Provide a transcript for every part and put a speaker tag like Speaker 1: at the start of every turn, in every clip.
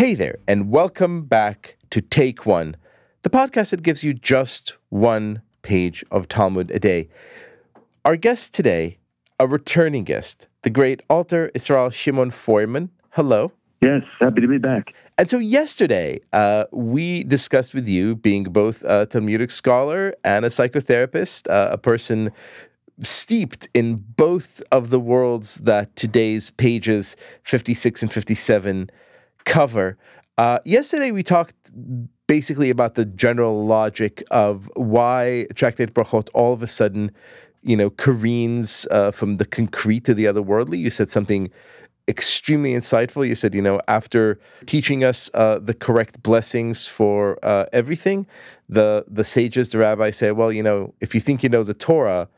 Speaker 1: Hey there, and welcome back to Take One, the podcast that gives you just one page of Talmud a day. Our guest today, a returning guest, the great Alter Israel Shimon Feuerman. Hello.
Speaker 2: Yes, happy to be back.
Speaker 1: And so yesterday, uh, we discussed with you, being both a Talmudic scholar and a psychotherapist, uh, a person steeped in both of the worlds that today's pages 56 and 57 cover. Uh, yesterday, we talked basically about the general logic of why Tractate Brachot all of a sudden, you know, careens uh, from the concrete to the otherworldly. You said something extremely insightful. You said, you know, after teaching us uh, the correct blessings for uh, everything, the the sages, the rabbis say, well, you know, if you think you know the Torah,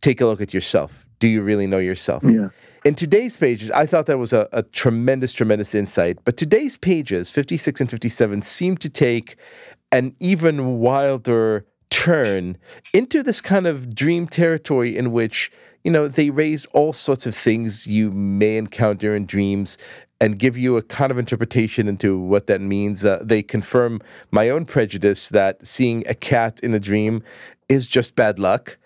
Speaker 1: take a look at yourself. Do you really know yourself?
Speaker 2: Yeah.
Speaker 1: In today's pages, I thought that was a, a tremendous, tremendous insight. But today's pages, 56 and 57, seem to take an even wilder turn into this kind of dream territory in which, you know, they raise all sorts of things you may encounter in dreams and give you a kind of interpretation into what that means. Uh, they confirm my own prejudice that seeing a cat in a dream is just bad luck.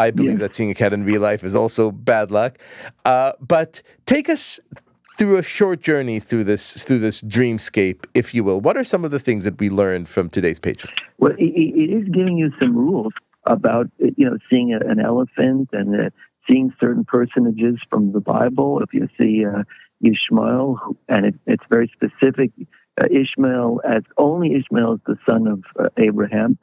Speaker 1: I believe that seeing a cat in real life is also bad luck. Uh, but take us through a short journey through this through this dreamscape, if you will. What are some of the things that we learned from today's pages?
Speaker 2: Well, it, it is giving you some rules about you know seeing a, an elephant and uh, seeing certain personages from the Bible. If you see uh, Ishmael, and it, it's very specific. Uh, Ishmael, as only Ishmael is the son of uh, Abraham.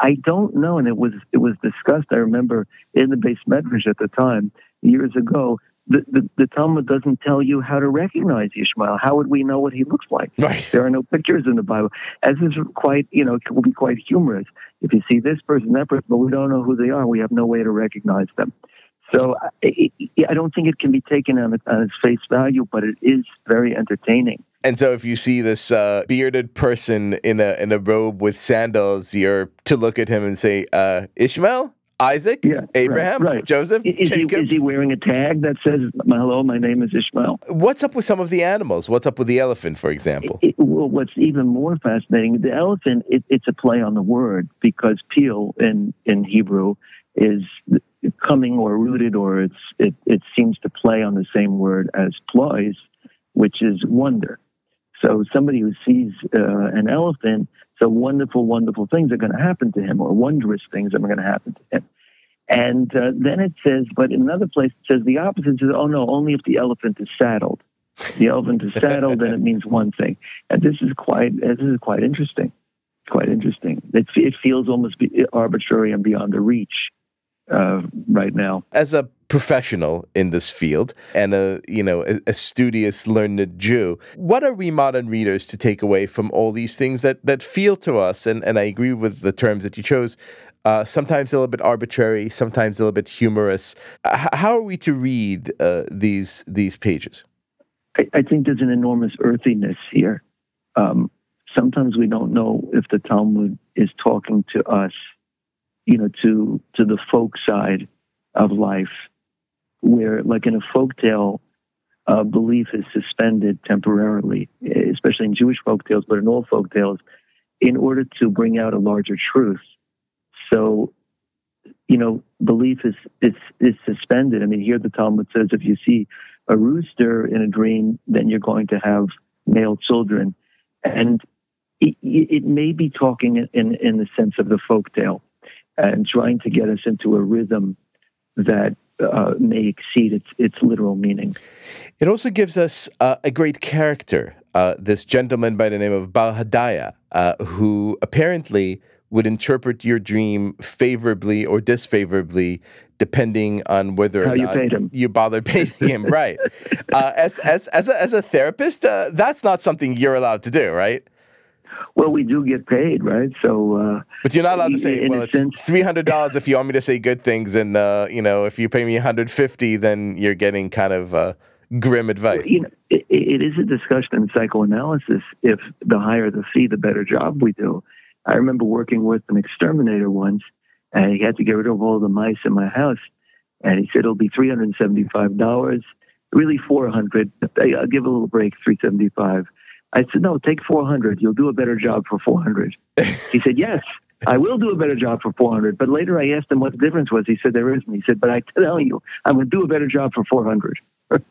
Speaker 2: I don't know, and it was it was discussed. I remember in the beis medrash at the time years ago. The, the, the Talmud doesn't tell you how to recognize Ishmael. How would we know what he looks like?
Speaker 1: Right.
Speaker 2: There are no pictures in the Bible. As is quite, you know, it will be quite humorous. If you see this person, that person, but we don't know who they are, we have no way to recognize them. So I, I don't think it can be taken on, on its face value, but it is very entertaining.
Speaker 1: And so, if you see this uh, bearded person in a in a robe with sandals, you're to look at him and say, uh, "Ishmael, Isaac,
Speaker 2: yeah,
Speaker 1: Abraham,
Speaker 2: right, right.
Speaker 1: Joseph,
Speaker 2: is
Speaker 1: Jacob."
Speaker 2: He, is he wearing a tag that says, "Hello, my name is Ishmael"?
Speaker 1: What's up with some of the animals? What's up with the elephant, for example?
Speaker 2: It, well, what's even more fascinating, the elephant, it, it's a play on the word because peel in in Hebrew is coming or rooted, or it's it it seems to play on the same word as ploys, which is wonder. So somebody who sees uh, an elephant, so wonderful, wonderful things are going to happen to him, or wondrous things are going to happen to him. And uh, then it says, but in another place it says the opposite. It says, oh no, only if the elephant is saddled. The elephant is saddled, then it means one thing. And this is quite this is quite interesting. Quite interesting. It, it feels almost arbitrary and beyond the reach uh, right now.
Speaker 1: As a professional in this field and a you know a, a, studious learned Jew, what are we modern readers to take away from all these things that that feel to us? And and I agree with the terms that you chose. Uh, sometimes a little bit arbitrary, sometimes a little bit humorous. Uh, how are we to read uh, these these pages?
Speaker 2: I, I, think there's an enormous earthiness here. Um, sometimes we don't know if the Talmud is talking to us you know, to to the folk side of life, where like in a folk tale, uh, belief is suspended temporarily, especially in Jewish folk tales, but in all folk tales, in order to bring out a larger truth. So, you know, belief is is is suspended. I mean, here the Talmud says if you see a rooster in a dream, then you're going to have male children, and it, it may be talking in in the sense of the folk tale and trying to get us into a rhythm that uh, may exceed its, its literal meaning.
Speaker 1: It also gives us uh, a great character, uh, this gentleman by the name of Bar Hedya, uh, who apparently would interpret your dream favorably or disfavorably depending on whether
Speaker 2: How
Speaker 1: or
Speaker 2: you
Speaker 1: not
Speaker 2: him.
Speaker 1: you bothered paying him. right. Uh, as, as, as, a, as a therapist, uh, that's not something you're allowed to do, right?
Speaker 2: Well, we do get paid, right? So, uh,
Speaker 1: but you're not allowed to say, "Well, it's three hundred dollars if you want me to say good things," and uh, you know, if you pay me one hundred fifty, then you're getting kind of uh, grim advice.
Speaker 2: you know, it, it is a discussion in psychoanalysis. If the higher the fee, the better job we do. I remember working with an exterminator once, and he had to get rid of all the mice in my house, and he said it'll be three hundred seventy-five dollars. Really, four hundred. I'll give a little break, three seventy-five. I said, no, take 400. You'll do a better job for 400. he said, yes, I will do a better job for 400. But later I asked him what the difference was. He said, there isn't. He said, but I tell you, I'm going to do a better job for 400.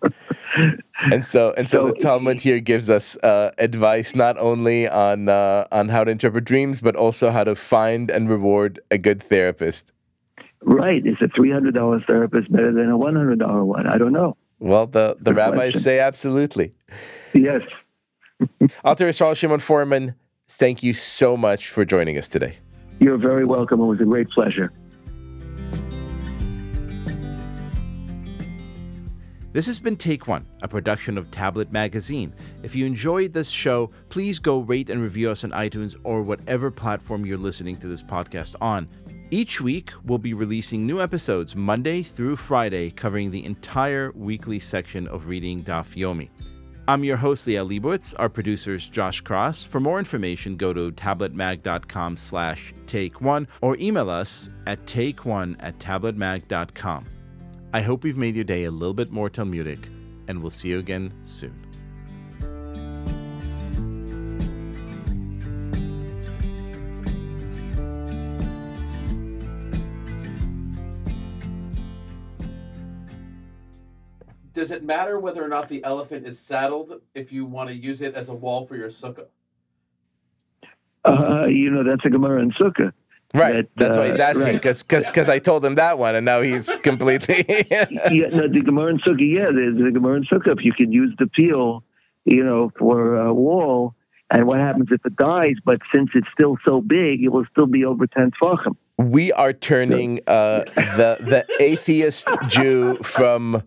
Speaker 1: and so and so, so, the Talmud here gives us uh, advice not only on uh, on how to interpret dreams, but also how to find and reward a good therapist.
Speaker 2: Right? Is a three hundred dollars therapist better than a one hundred dollar one? I don't know.
Speaker 1: Well, the the good rabbis question. say absolutely.
Speaker 2: Yes.
Speaker 1: Alter Charles Shimon Feuerman, thank you so much for joining us today.
Speaker 2: You're very welcome. It was a great pleasure.
Speaker 1: This has been Take One, a production of Tablet Magazine. If you enjoyed this show, please go rate and review us on iTunes or whatever platform you're listening to this podcast on. Each week, we'll be releasing new episodes Monday through Friday, covering the entire weekly section of Reading Daf Yomi. I'm your host, Liel Leibovitz. Our producer's Josh Cross. For more information, go to tabletmag.com slash take one or email us at take one at tabletmag.com. I hope we've made your day a little bit more Talmudic, and we'll see you again soon.
Speaker 3: Does it matter whether or not the elephant is saddled if you want to use it as a wall for your sukkah?
Speaker 2: Uh, you know, that's a Gemara in Sukkah.
Speaker 1: Right. That, That's uh, why he's uh, asking because right. because I told him that one and now he's completely.
Speaker 2: yeah, no, the Gemara and Sukkah. Yeah, the, the Gemara and Sukkah. If you can use the peel, you know, for a wall, and what happens if it dies? But since it's still so big, it will still be over ten tefachim.
Speaker 1: We are turning uh, the the atheist Jew from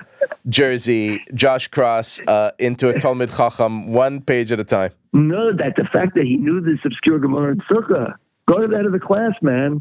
Speaker 1: Jersey, Josh Cross, uh, into a Talmud Chacham, one page at a time.
Speaker 2: No, that the fact that he knew this obscure Gemara and Sukkah Go to that other class, man.